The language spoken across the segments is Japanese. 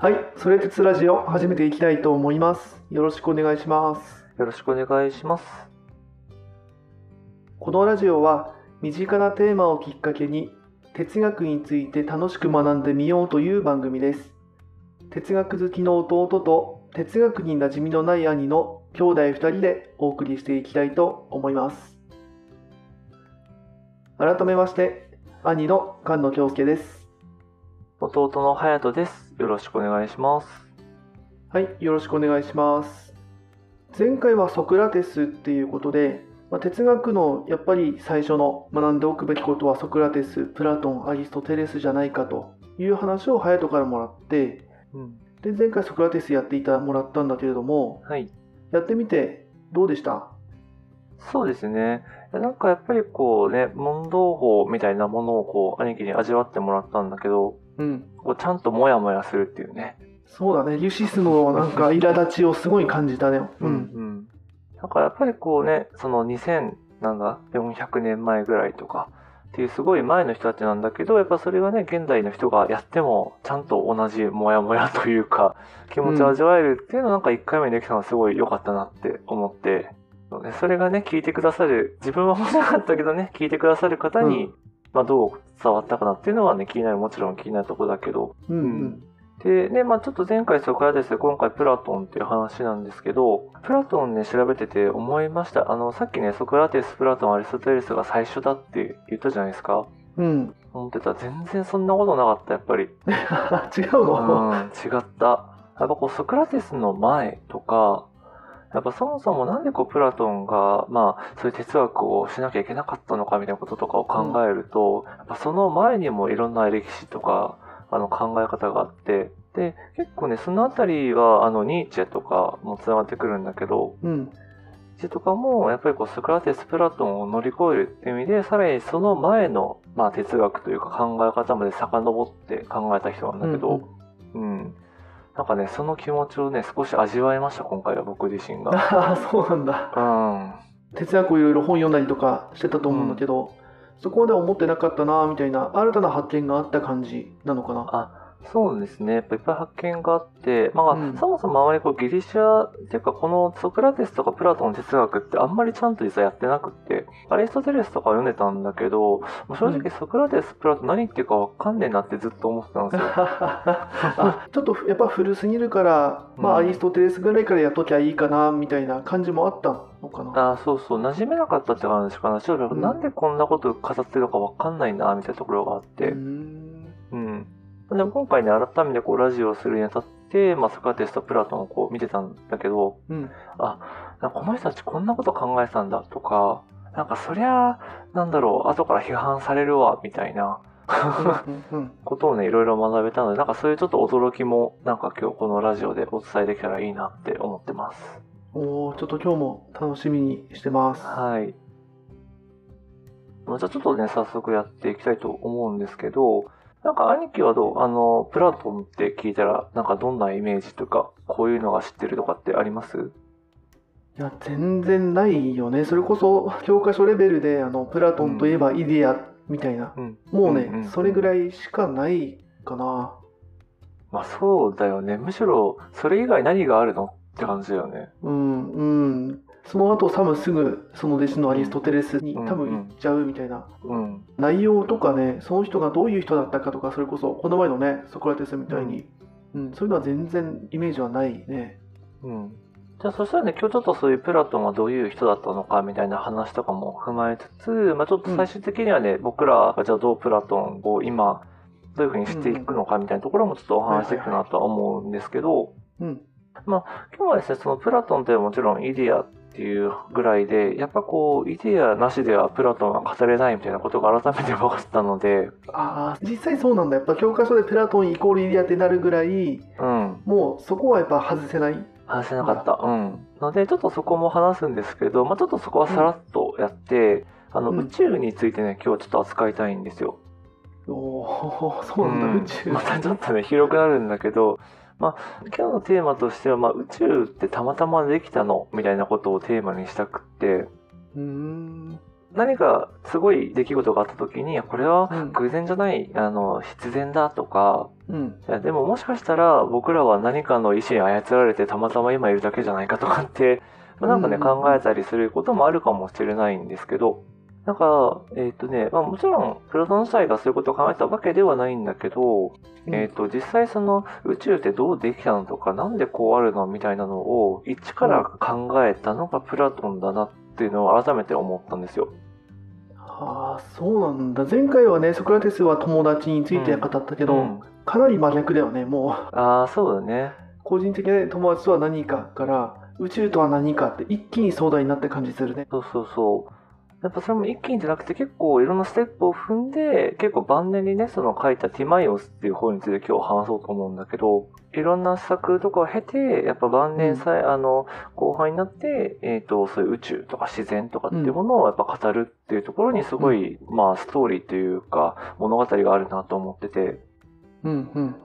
はい、それ鉄ラジオ始めていきたいと思います。よろしくお願いします。よろしくお願いします。このラジオは身近なテーマをきっかけに哲学について楽しく学んでみようという番組です。哲学好きの弟と哲学に馴染みのない兄の兄弟2人でお送りしていきたいと思います。改めまして、兄の菅野京介です。弟の隼人です。よろしくお願いします。はい、よろしくお願いします。前回はソクラテスっていうことで、まあ、哲学のやっぱり最初の学んでおくべきことはソクラテス、プラトン、アリストテレスじゃないかという話を隼人からもらって、うん。で前回ソクラテスやっていたもらったんだけれども、はい。やってみてどうでした？そうですね。なんかやっぱりこうね、問答法みたいなものをこう、兄貴に味わってもらったんだけど、うん、こうちゃんとモヤモヤするっていうね。そうだね、ユシスのなんか苛立ちをすごい感じたね。うん、うん。なん。かやっぱりこうね、その2000、なんだ、400年前ぐらいとか、っていうすごい前の人たちなんだけど、やっぱそれがね、現代の人がやっても、ちゃんと同じモヤモヤというか、気持ちを味わえるっていうのはなんか1回目にできたのはすごい良かったなって思って、ね。それがね、聞いてくださる、自分は面白かったけどね、聞いてくださる方に、うんまあどう伝わったかなっていうのはね、気になる、もちろん気になるところだけど、うん、うん、で、ね、まあちょっと前回ソクラテスで今回プラトンっていう話なんですけど、プラトンね、調べてて思いました。あの、さっきね、ソクラテス、プラトン、アリストテレスが最初だって言ったじゃないですか。うん。思ってた。全然そんなことなかった、やっぱり。違ううの、ん、違った。やっぱこう、ソクラテスの前とか、やっぱそもそもなんでこう、プラトンが、まあ、そういう哲学をしなきゃいけなかったのかみたいなこととかを考えると、やっぱその前にもいろんな歴史とか、あの考え方があって、で、結構ね、そのあたりは、あの、ニーチェとかも繋がってくるんだけど、うん、ニーチェとかも、やっぱりこう、ソクラテス、プラトンを乗り越えるっていう意味で、さらにその前の、まあ、哲学というか考え方まで遡って考えた人なんだけど、うん。なんかね、その気持ちをね、少し味わいました、今回は僕自身が。ああ、そうなんだ。うん。哲学をいろいろ本読んだりとかしてたと思うんだけど、そこまでは思ってなかったなみたいな新たな発見があった感じなのかな？あ、そうですね。やっぱいっぱい発見があって、まあ、うんそもそもあまりこうギリシャっていうか、このソクラテスとかプラトンの哲学ってあんまりちゃんと実はやってなくって、アリストテレスとか読んでたんだけど、正直ソクラテス、プラトン何言ってるかわかんねえなってずっと思ってたんですよ。あちょっとやっぱ古すぎるから、まあ、うんアリストテレスぐらいからやっときゃいいかなみたいな感じもあったのかな。あそうそう、馴染めなかったって感じかな。正直、うんなんでこんなこと語ってるのかわかんないな、みたいなところがあっうて。んうん。でも今回ね、改めてこうラジオをするにあたって、まあ、ソクラテスとプラトンをこう見てたんだけど、うんあ、なんかこの人たちこんなこと考えてたんだとか、なんかそりゃ、なんだろう、後から批判されるわ、みたいな ことをね、いろいろ学べたので、なんかそういうちょっと驚きも、なんか今日このラジオでお伝えできたらいいなって思ってます。おーちょっと今日も楽しみにしてます。はい。まあじゃあちょっとね、早速やっていきたいと思うんですけど、なんか兄貴はどう？あの、プラトンって聞いたら、なんかどんなイメージとか、こういうのが知ってるとかってあります？いや全然ないよね。それこそ教科書レベルであのプラトンといえばイデアみたいな、うん。もうね、んんそれぐらいしかないかな。まあそうだよね。むしろ、それ以外何があるの？って感じだよね。うんうん。その後サムすぐその弟子のアリストテレスにうん多分行っちゃうみたいな。うん。内容とかねその人がどういう人だったかとかそれこそこの前のねソクラテスみたいに、うん。そういうのは全然イメージはないね。うん。じゃあそしたらね、今日ちょっとそういうプラトンはどういう人だったのかみたいな話とかも踏まえつつ、まあちょっと最終的にはね、僕らがじゃあどうプラトンを今、どういうふうにしていくのかみたいなところもちょっとお話していくなとは思うんですけど、うん今日はですね、そのプラトンというもちろんイデアっていうぐらいで、やっぱこう、イデアなしではプラトンは語れないみたいなことが改めて分かったので、ああ実際そうなんだやっぱ教科書でプラトンイコールイデアってなるぐらいうん。もうそこはやっぱ外せない話せなかった。うん。ので、ちょっとそこも話すんですけど、まあちょっとそこはさらっとやって、あの、うん宇宙についてね、今日はちょっと扱いたいんですよ。おおそうなんだ、うん宇宙またちょっとね、広くなるんだけど、まあ、今日のテーマとしては、まあ、宇宙ってたまたまできたのみたいなことをテーマにしたくって、うーん。何かすごい出来事があった時に、これはうん。偶然じゃない、あの、必然だとか、うん。いやでももしかしたら僕らは何かの意志に操られてたまたま今いるだけじゃないかとかって、まあなんかね、うん。考えたりすることもあるかもしれないんですけど、なんか、えっ、とね、まあもちろん、プロトン自体がそういうことを考えたわけではないんだけど、えっ、と、実際その宇宙ってどうできたのとか、なんでこうあるのみたいなのを、一から考えたのがプラトンだなっていうのを改めて思ったんですよ。ああ、そうなんだ。前回はね、ソクラテスは友達について語ったけど、うんかなり真逆だよね。もう、ああ、そうだね。個人的な友達とは何かから、宇宙とは何かって一気に壮大になって感じするね。そうそうそう。やっぱそれも一気にじゃなくて結構いろんなステップを踏んで、結構晩年にね、その書いたティマイオスっていう本について今日話そうと思うんだけど、いろんな施策とかを経て、やっぱ晩年さえ、あの、後半になって、えっ、と、そういう宇宙とか自然とかっていうものをやっぱ語るっていうところにすごい、まあストーリーというか物語があるなと思ってて、うんうん。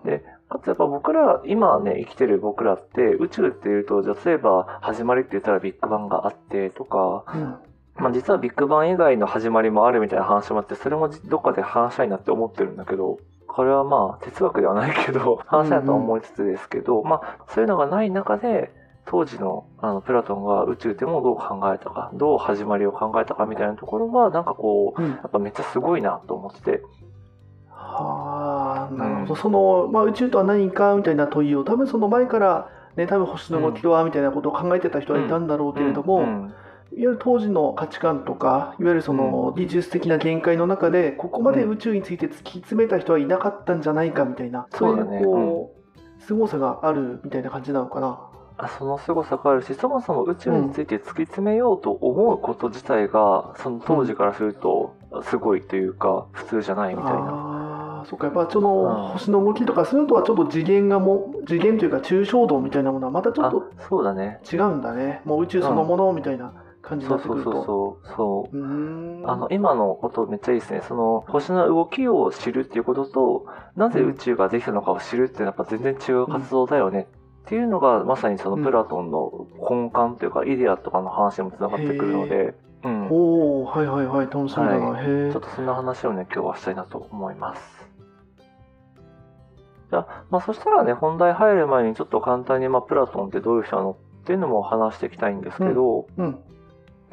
かつやっぱ僕ら、今ね、生きてる僕らって、宇宙っていうと、例えば始まりって言ったらビッグバンがあってとか、うん。まあ実はビッグバン以外の始まりもあるみたいな話もあって、それもどっかで反射になって思ってるんだけど、これはまあ哲学ではないけど、反射だと思いつつですけど、まあそういうのがない中で、当時のあのプラトンが宇宙ってもどう考えたか、どう始まりを考えたかみたいなところは、なんかこう、うん、やっぱめっちゃすごいなと思ってて、はあ、なるほど。うん。その、まあ、宇宙とは何かみたいな問いを、多分その前から、ね、多分星の動きとはみたいなことを考えてた人はいたんだろうけれども、うんいわゆる当時の価値観とか、いわゆるその技術的な限界の中で、ここまで宇宙について突き詰めた人はいなかったんじゃないかみたいな、そういうそうだねこう、凄さがあるみたいな感じなのかな。あその凄さがあるし、そもそも宇宙について突き詰めようと思うこと自体が、その当時からすると、すごいというか、普通じゃないみたいな。ああ、そっか、やっぱそのうん星の動きとか、そういうのとはちょっと次元がもう、次元というか抽象度みたいなものはまたちょっあと、そうだね。違うんだね。もう宇宙そのものみたいな感じると。そうそう。そううーんあの、今のことめっちゃいいですね。その、星の動きを知るっていうことと、なぜ宇宙ができたのかを知るってやっぱ全然違う活動だよね。っていうのが、まさにそのプラトンの根幹というか、イデアとかの話にもつながってくるので、うん。おおはいはいはい、楽しみだな。はへえちょっ。とそんな話をね、今日はしたいなと思います。じゃあ、まあそしたらね、本題入る前にちょっと簡単に、まあプラトンってどういう人なのっていうのも話していきたいんですけど、うん。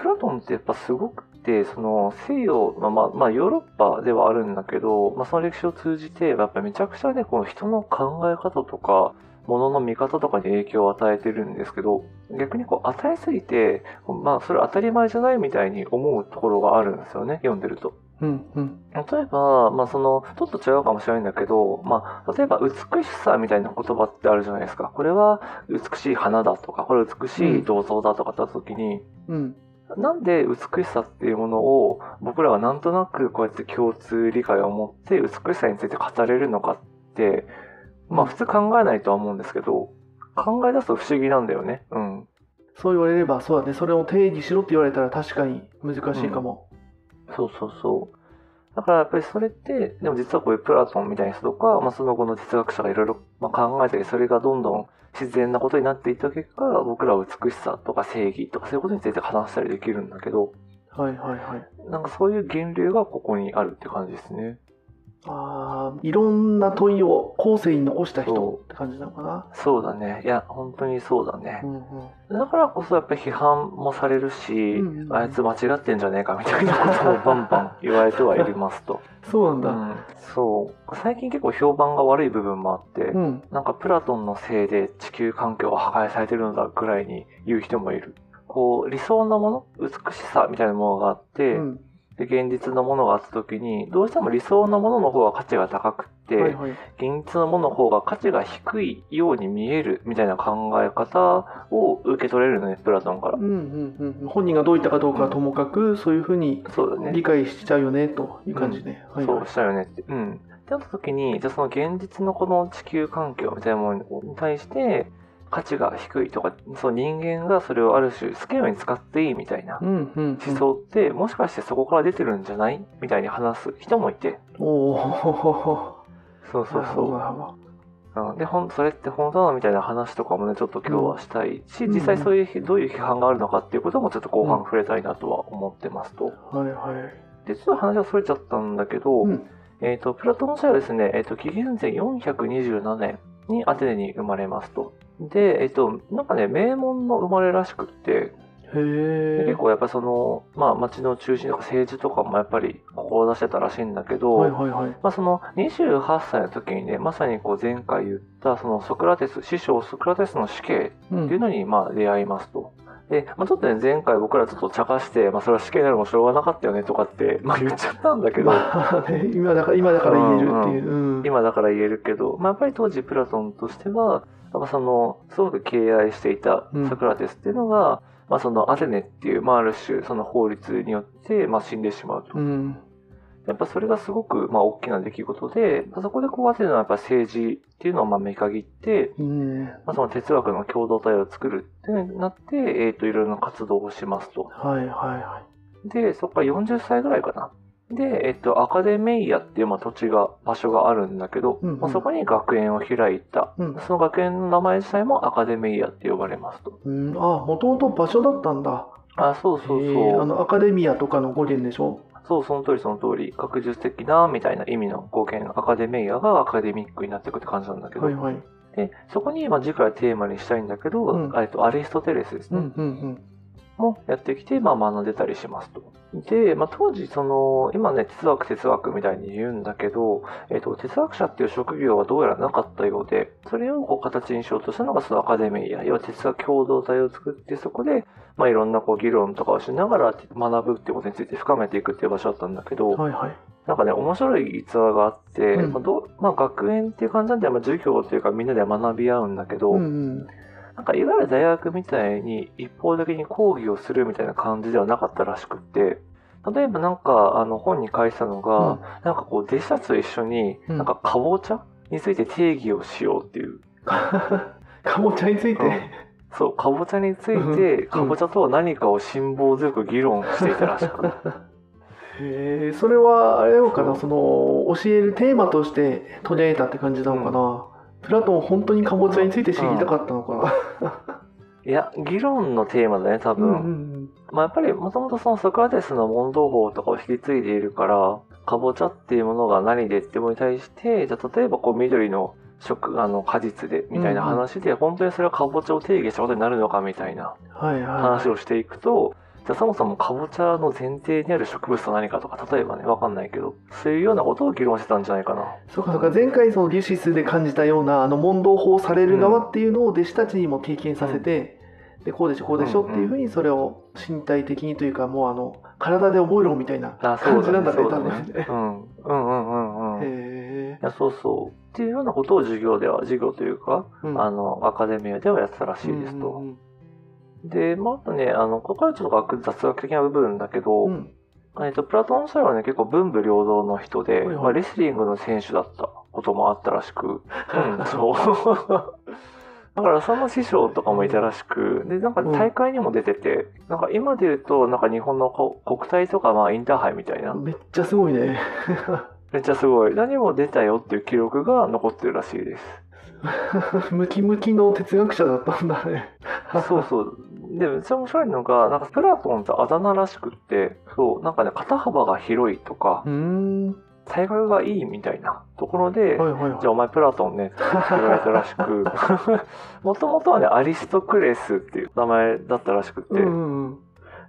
プラトンってやっぱすごくて、その西洋、まあまあ、まあヨーロッパではあるんだけど、まあその歴史を通じて、やっぱめちゃくちゃね、この人の考え方とか、ものの見方とかに影響を与えてるんですけど、逆にこう与えすぎて、まあそれ当たり前じゃないみたいに思うところがあるんですよね、読んでると。うんうん。例えば、まあその、ちょっと違うかもしれないんだけど、まあ、例えば美しさみたいな言葉ってあるじゃないですか。これは美しい花だとか、これ美しい銅像だとかって言った時に、うん。なんで美しさっていうものを僕らはなんとなくこうやって共通理解を持って美しさについて語れるのかって、まあ普通考えないとは思うんですけど、考え出すと不思議なんだよね。うん。そう言われれば、そうだね。それを定義しろって言われたら確かに難しいかも。そうそうそう。だからやっぱりそれって、でも実はこういうプラトンみたいな人とか、まあその後の哲学者がいろいろまあ考えたり、それがどんどん自然なことになっていった結果、僕らは美しさとか正義とかそういうことについて話したりできるんだけど、はいはいはい。なんかそういう源流がここにあるって感じですね。ああ、いろんな問いを後世に残した人って感じなのかな？そうだね。いや、本当にそうだねう。んうん。だからこそやっぱり批判もされるし、うんうんあいつ間違ってんじゃねえかみたいなこともバンバン言われてはいますと。そうなんだ。うん、そう。最近結構評判が悪い部分もあって、うん。なんかプラトンのせいで地球環境が破壊されてるのだぐらいに言う人もいる。こう、理想のもの、美しさみたいなものがあって、うん。で現実のものがあった時に、どうしても理想のものの方が価値が高くって、はいはい。現実のものの方が価値が低いように見えるみたいな考え方を受け取れるのね、プラトンからうん。うんうん。本人がどう言ったかどうかはともかく、そういうふうに。理解しちゃうよね、という感じね。はいはいそうしたよねって。うん。ってなった時に、じゃあその現実のこの地球環境みたいなものに対して、価値が低いとか、その人間がそれをある種好きなように使っていいみたいなうんうんうん。思想って、もしかしてそこから出てるんじゃないみたいに話す人もいて。おお。そうそうそう。なでほんそれって本当なのみたいな話とかもねちょっと今日はしたいし、うん実際そういうどういう批判があるのかっていうこともちょっと後半触れたいなとは思ってますと。はいはい。でちょっと話はそれちゃったんだけど、うんえっ、とプラトン氏はですね、えっ、と紀元前427年にアテネに生まれますと。で、えっ、となんかね名門の生まれらしくって、へえ。結構やっぱそのまあ町の中心とか政治とかもやっぱり志してたらしいんだけど、はいはいはい。まあ、その28歳の時にね、まさにこう前回言ったそのソクラテス、師匠ソクラテスの死刑うんっていうのにまあ出会いますと。で、まあ、ちょっとね、前回僕らちょっと茶化して、まあ、それは死刑になるもしょうがなかったよねとかって、まあ、言っちゃったんだけど、今だから、今だから言えるっていう。うん今だから言えるけど、まあ、やっぱり当時プラトンとしては、やっぱその、すごく敬愛していたうんソクラテスっていうのが、まあ、そのアテネっていう、まあ、ある種、その法律によって、まあ、死んでしまうと。うん。やっぱそれがすごく、まあ、大きな出来事で、まあそこでこう、アテネのやっぱ政治っていうのをまあ、めかぎって、うん。まあ、その哲学の共同体を作るってなって、えっ、と、いろいろな活動をしますと。はいはいはで、そこから40歳ぐらいかな。で、えっと、アカデメイアっていう、まあ、土地が、場所があるんだけど、うんうんまあ、そこに学園を開いた。い。うん。その学園の名前自体もアカデメイアって呼ばれますと。うん、あ、もともと場所だったんだ。あ、そうそうへそう。えあの、アカデミアとかの語源でしょ？そう、その通りその通り。学術的な、みたいな意味の語源、アカデメイアがアカデミックになっていくって感じなんだけど。はいはい。で、そこに、まあ、次回テーマにしたいんだけど、うんと、アリストテレスですね。うんうんもやってきて、まあ、学んでたりしますと。で、まあ、当時、その、今ね、哲学哲学みたいに言うんだけど、えっ、と、哲学者っていう職業はどうやらなかったようで、それをこう形にしようとしたのがそのアカデミーや、要は哲学共同体を作って、そこで、まあ、いろんなこう議論とかをしながら学ぶっていうことについて深めていくっていう場所だったんだけど、うん。はいはい。なんかね、面白い逸話があって、うんまあどうまあ、学園っていう感じなんで、まあ、授業というかみんなで学び合うんだけど、うんうん。なんかいわゆる大学みたいに一方的に講義をするみたいな感じではなかったらしくって、例えばなんかあの本に書いてたのが、うんなんかこう弟子たちと一緒に、うんなんかかぼちゃについて定義をしようっていう。かぼちゃについて？うんそう、かぼちゃについて、うんかぼちゃとは何かを辛抱強く議論していたらしく。へえ、それはあれなのかな、そその教えるテーマとして取り上げたって感じなのかな？プラトン本当にかぼちゃについて知りたかったのかな。いや、議論のテーマだね、多分。うんうんまあやっぱりもともとそのソクラテスの問答法とかを引き継いでいるから、かぼちゃっていうものが何でってものに対して、じゃあ例えばこう緑の食、あの果実でみたいな話で、本当にそれはかぼちゃを定義したことになるのかみたいなはいはい。話をしていくと、じゃあそもそもかぼちゃの前提にある植物と何かとか、例えばね、わかんないけど、そういうようなことを議論してたんじゃないかな。そうかそうか前回そのデュシスで感じたようなあの問答法される側っていうのを弟子たちにも経験させて、でこうでしょこうでしょっていうふうにそれを身体的にというかもうあの体で覚えろみたいな。感じなんだね多分ね。うん。うんうんうんうん。いへや、そうそう。っていうようなことを授業では、授業というか、え、うんあの、アカデミアではやってたらしいですと。うんで、まあ、あとね、あの、ここからちょっと学雑学的な部分だけど、うんうんえっと、プラトン自体はね、結構文武両道の人で、はいはいまあ、レスリングの選手だったこともあったらしく、うん、そう。だからその師匠とかもいたらしく、で、なんか大会にも出てて、なんか今で言うと、なんか日本のこ国体とか、まあインターハイみたいな、めっちゃすごいね めっちゃすごい。何も出たよっていう記録が残ってるらしいです。ムキムキの哲学者だったんだねそうそう。で、めっちゃ面白いのが、なんかプラトンってあだ名らしくって、そう、なんかね、肩幅が広いとか、うーん。体格がいいみたいなところで、はいはいはい。じゃあお前プラトンねって言われたらしく、もともとはね、アリストクレスっていう名前だったらしくて、うんうん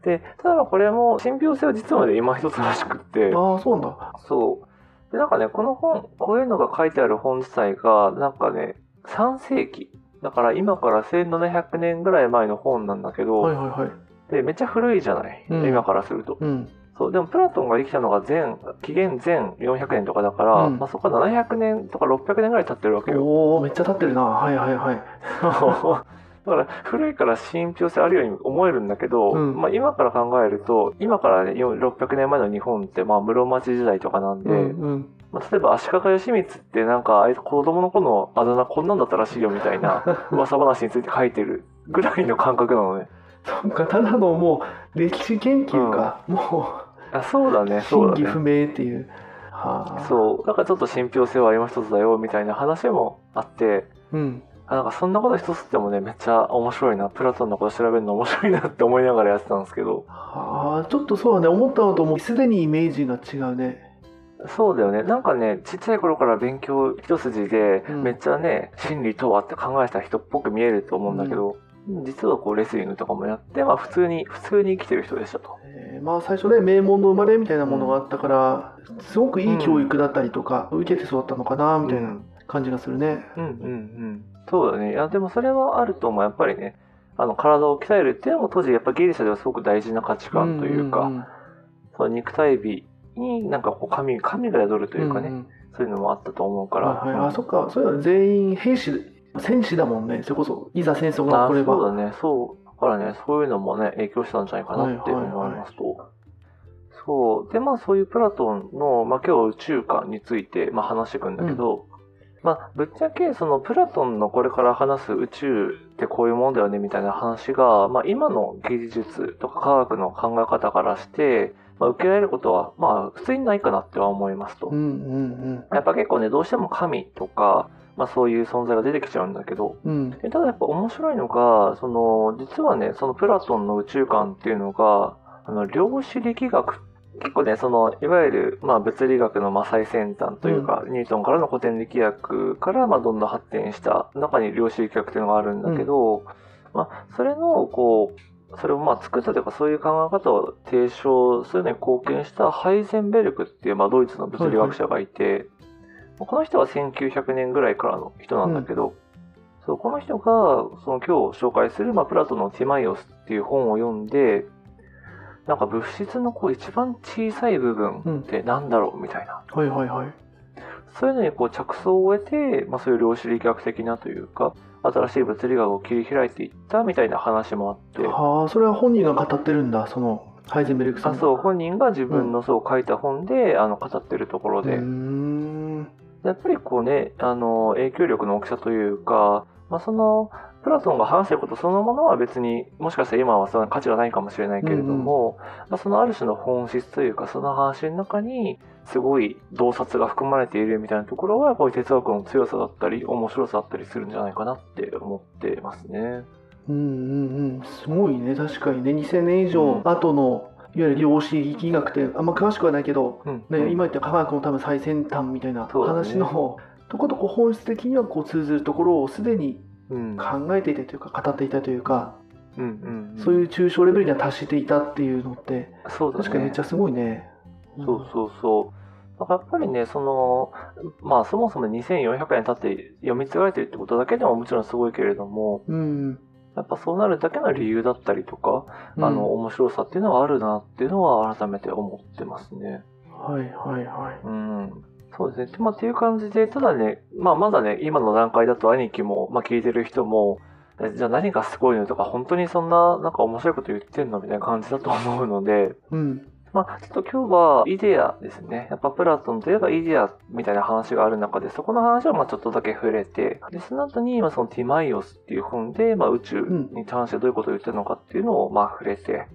で、ただこれも信憑性は実はね、今一つらしくって。うん、ああそうなんだ。そう。で、なんかね、この本、こういうのが書いてある本自体が、なんかね、3世紀。だから今から1700年ぐらい前の本なんだけど、はいはいはい。で、めっちゃ古いじゃない、うん。今からすると。うん。そう、でもプラトンが生きたのが前、紀元前400年とかだから、うん。まあそこから700年とか600年ぐらい経ってるわけよ。おおめっちゃ立ってるな。はいはいはい。だから古いから信憑性あるように思えるんだけど、うん。まあ今から考えると、今からね、4 600年前の日本ってまあ室町時代とかなんで、うんうんまあ、例えば足利義満ってなんかあいつ子供の頃のあだ名こんなんだったらしいよみたいな 噂話について書いてるぐらいの感覚なのね。そっかただのもう歴史研究か、もあそうだね、うそうだね。不明っていうはあ。そう。だからちょっと信憑性は今一つだよ、みたいな話もあって、う。うん。あなんかそんなこと一つってもね、めっちゃ面白いな。プラトンのこと調べるの面白いなって思いながらやってたんですけど。はあ、ちょっとそうだね、思ったのともうすでにイメージが違うね。そうだよね。なんかね、ちっちゃい頃から勉強一筋で、うんめっちゃね、真理とはって考えた人っぽく見えると思うんだけど、実はこうレスリングとかもやって、まあ普通に、普通に生きてる人でしたと。えーまあ最初ね、名門の生まれみたいなものがあったから、すごくいい教育だったりとか、受けて育ったのかな、みたいな感じがするね。うんうんうん。そうだね。いや、でもそれはあると思う。やっぱりね、あの、体を鍛えるっていうのも当時やっぱギリシャではすごく大事な価値観というか、んんその肉体美になんかこう神、神が宿るというかね、んんそういうのもあったと思うから。はいはい、あ、そっか、そういうの全員兵士、戦士だもんね、それこそ、いざ戦争があ起これば。そうだね。そう。だからね、そういうのもね、影響したんじゃないかなって思いますと。そう。で、まあそういうプラトンの、まあ今日宇宙観について、まあ話していくんだけど、まあぶっちゃけそのプラトンのこれから話す宇宙ってこういうもんだよねみたいな話が、まあ今の技術とか科学の考え方からして、まあ受けられることは、まあ普通にないかなっては思いますと。うんうんやっぱ結構ね、どうしても神とか、まあそういう存在が出てきちゃうんだけど、うん。ただやっぱ面白いのが、その、実はね、そのプラトンの宇宙観っていうのが、あの、量子力学、結構ね、その、いわゆる、まあ物理学のまあ最先端というか、ニュートンからの古典力学から、まあどんどん発展した中に量子力学っていうのがあるんだけど、まあ、それの、こう、それをまあ作ったというか、そういう考え方を提唱するのに貢献したハイゼンベルクっていう、まあドイツの物理学者がいて、この人は1900年ぐらいからの人なんだけど、そう、この人が、その今日紹介する、まあ、プラトンのティマイオスっていう本を読んで、なんか物質のこう一番小さい部分ってなんだろうみたいな。はいはいはい。そういうのにこう着想を得て、まあそういう量子力学的なというか、新しい物理学を切り開いていったみたいな話もあって、はあ、それは本人が語ってるんだ、その、ハイゼンベルクさんあが。そう本人が自分のそう書いた本で、あの語ってるところで、うーん。やっぱりこうね、あの、影響力の大きさというか、まあ、その、プラトンが話してることそのものは別にもしかしたら今はその価値はないかもしれないけれども、まあ、そのある種の本質というかその話の中にすごい洞察が含まれているみたいなところはやっぱり哲学の強さだったり面白さだったりするんじゃないかなって思ってますね。うんうん。うん。すごいね、確かにね、2000年以上うん。後の、いわゆる量子力学って、あんま詳しくはないけど、うん。ね、今言った科学の多分最先端みたいな話の、とことこ本質的にはこう通ずるところをすでにうん考えていたというか語っていたというか、うんうんうんそういう抽象レベルには達していたっていうのってそうだね確かにめっちゃすごいね。そうそうそう。だからやっぱりね、その、まあそもそも2400年経って読み継がれてるってことだけでももちろんすごいけれども、うん。やっぱそうなるだけの理由だったりとか、うんあの、面白さっていうのはあるなっていうのは改めて思ってますね。はいはいはい。うん。そうですね。まあ、っていう感じで、ただね、まあ、まだね、今の段階だと兄貴も、まあ、聞いてる人も、えじゃあ何がすごいのとか、本当にそんな、なんか面白いこと言ってんのみたいな感じだと思うので、うん。まあ、ちょっと今日はイデアですね。やっぱプラトンといえばイデアみたいな話がある中で、そこの話をまあちょっとだけ触れて、で、その後に、まあそのティマイオスっていう本で、まあ宇宙に関してどういうことを言ってるのかっていうのをまあ触れて、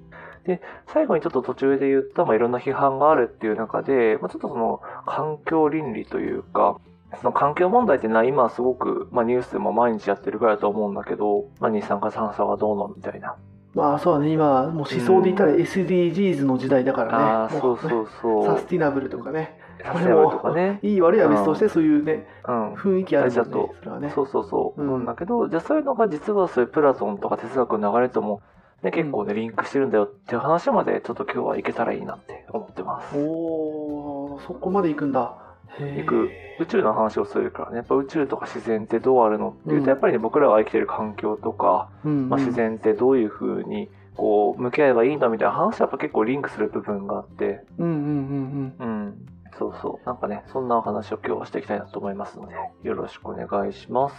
で、最後にちょっと途中で言った、まあいろんな批判があるっていう中で、まあちょっとその環境倫理というか、その環境問題ってな、今すごく、まあニュースでも毎日やってるぐらいだと思うんだけど、まあ二酸化炭素がどうのみたいな。まあそうだね、今、もう思想で言ったら SDGs の時代だからね。ああ、そうもそうそう。サスティナブルとかね。サステナブルとかね。いい悪いは別としてそういうね、うん。雰囲気あるもんね。それはね。そうそうそう。うんうんだけど、じゃあそういうのが実はそういうプラトンとか哲学の流れとも、ね、結構ね、リンクしてるんだよっていう話までちょっと今日はいけたらいいなって思ってます。おー、そこまで行くんだ。行く宇宙の話をするからね、やっぱ宇宙とか自然ってどうあるのっていううんと、やっぱりね、僕らが生きてる環境とか、うんまあ、自然ってどういう風に、こう、向き合えばいいんだみたいな話はやっぱ結構リンクする部分があって、うんうんうんうん。そうそう。なんかね、そんなお話を今日はしていきたいなと思いますので、よろしくお願いします。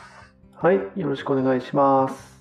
うん。はい、よろしくお願いします。